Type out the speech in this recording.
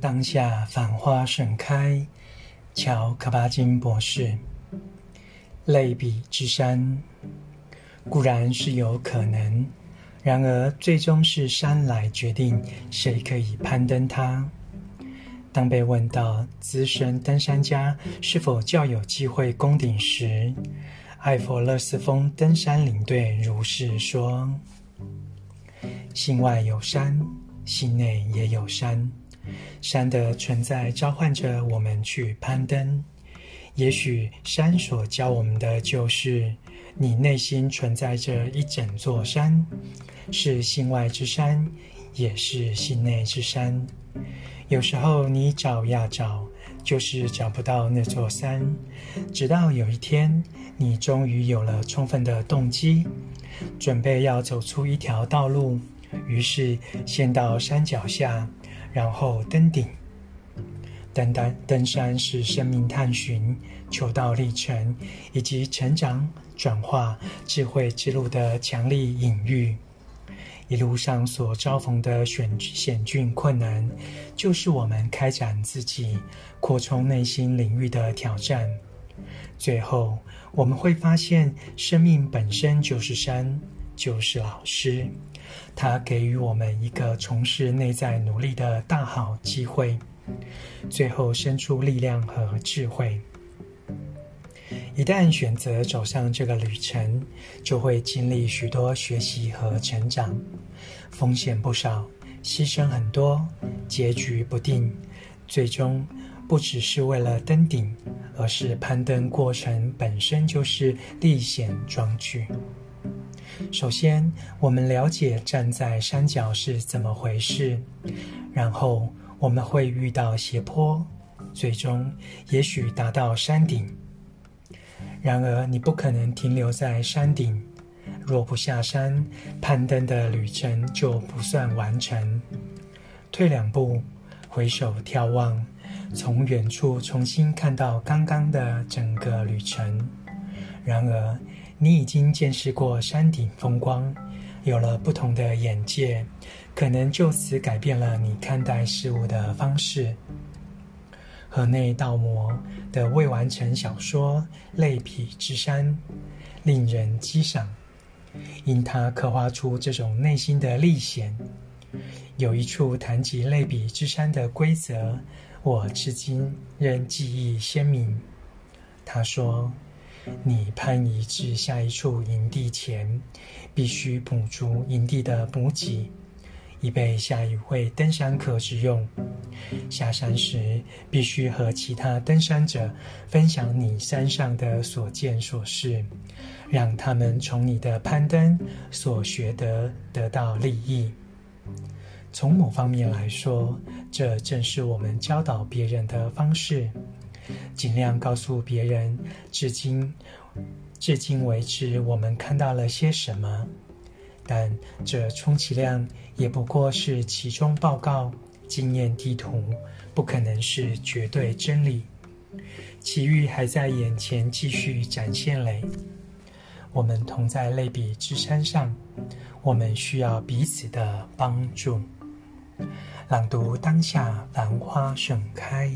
当下繁花盛开，乔可巴金博士。类比之山固然是有可能，然而最终是山来决定谁可以攀登它。当被问到资深登山家是否较有机会攻顶时，艾佛勒斯峰登山领队如是说：“心外有山，心内也有山。”山的存在召唤着我们去攀登，也许山所教我们的就是，你内心存在着一整座山，是心外之山，也是心内之山。有时候你找呀找，就是找不到那座山，直到有一天，你终于有了充分的动机，准备要走出一条道路，于是先到山脚下。然后登顶，登登登山是生命探寻、求道历程以及成长、转化、智慧之路的强力隐喻。一路上所遭逢的险险峻困难，就是我们开展自己、扩充内心领域的挑战。最后，我们会发现，生命本身就是山，就是老师。他给予我们一个从事内在努力的大好机会，最后生出力量和智慧。一旦选择走上这个旅程，就会经历许多学习和成长，风险不少，牺牲很多，结局不定。最终，不只是为了登顶，而是攀登过程本身就是历险壮举。首先，我们了解站在山脚是怎么回事，然后我们会遇到斜坡，最终也许达到山顶。然而，你不可能停留在山顶，若不下山，攀登的旅程就不算完成。退两步，回首眺望，从远处重新看到刚刚的整个旅程。然而，你已经见识过山顶风光，有了不同的眼界，可能就此改变了你看待事物的方式。河内道模的未完成小说《类比之山》令人激赏，因他刻画出这种内心的历险。有一处谈及类比之山的规则，我至今仍记忆鲜明。他说。你攀移至下一处营地前，必须补足营地的补给，以备下一位登山客之用。下山时，必须和其他登山者分享你山上的所见所事，让他们从你的攀登所学得得到利益。从某方面来说，这正是我们教导别人的方式。尽量告诉别人，至今，至今为止，我们看到了些什么？但这充其量也不过是其中报告、经验地图，不可能是绝对真理。奇遇还在眼前继续展现嘞。我们同在类比之山上，我们需要彼此的帮助。朗读当下，繁花盛开。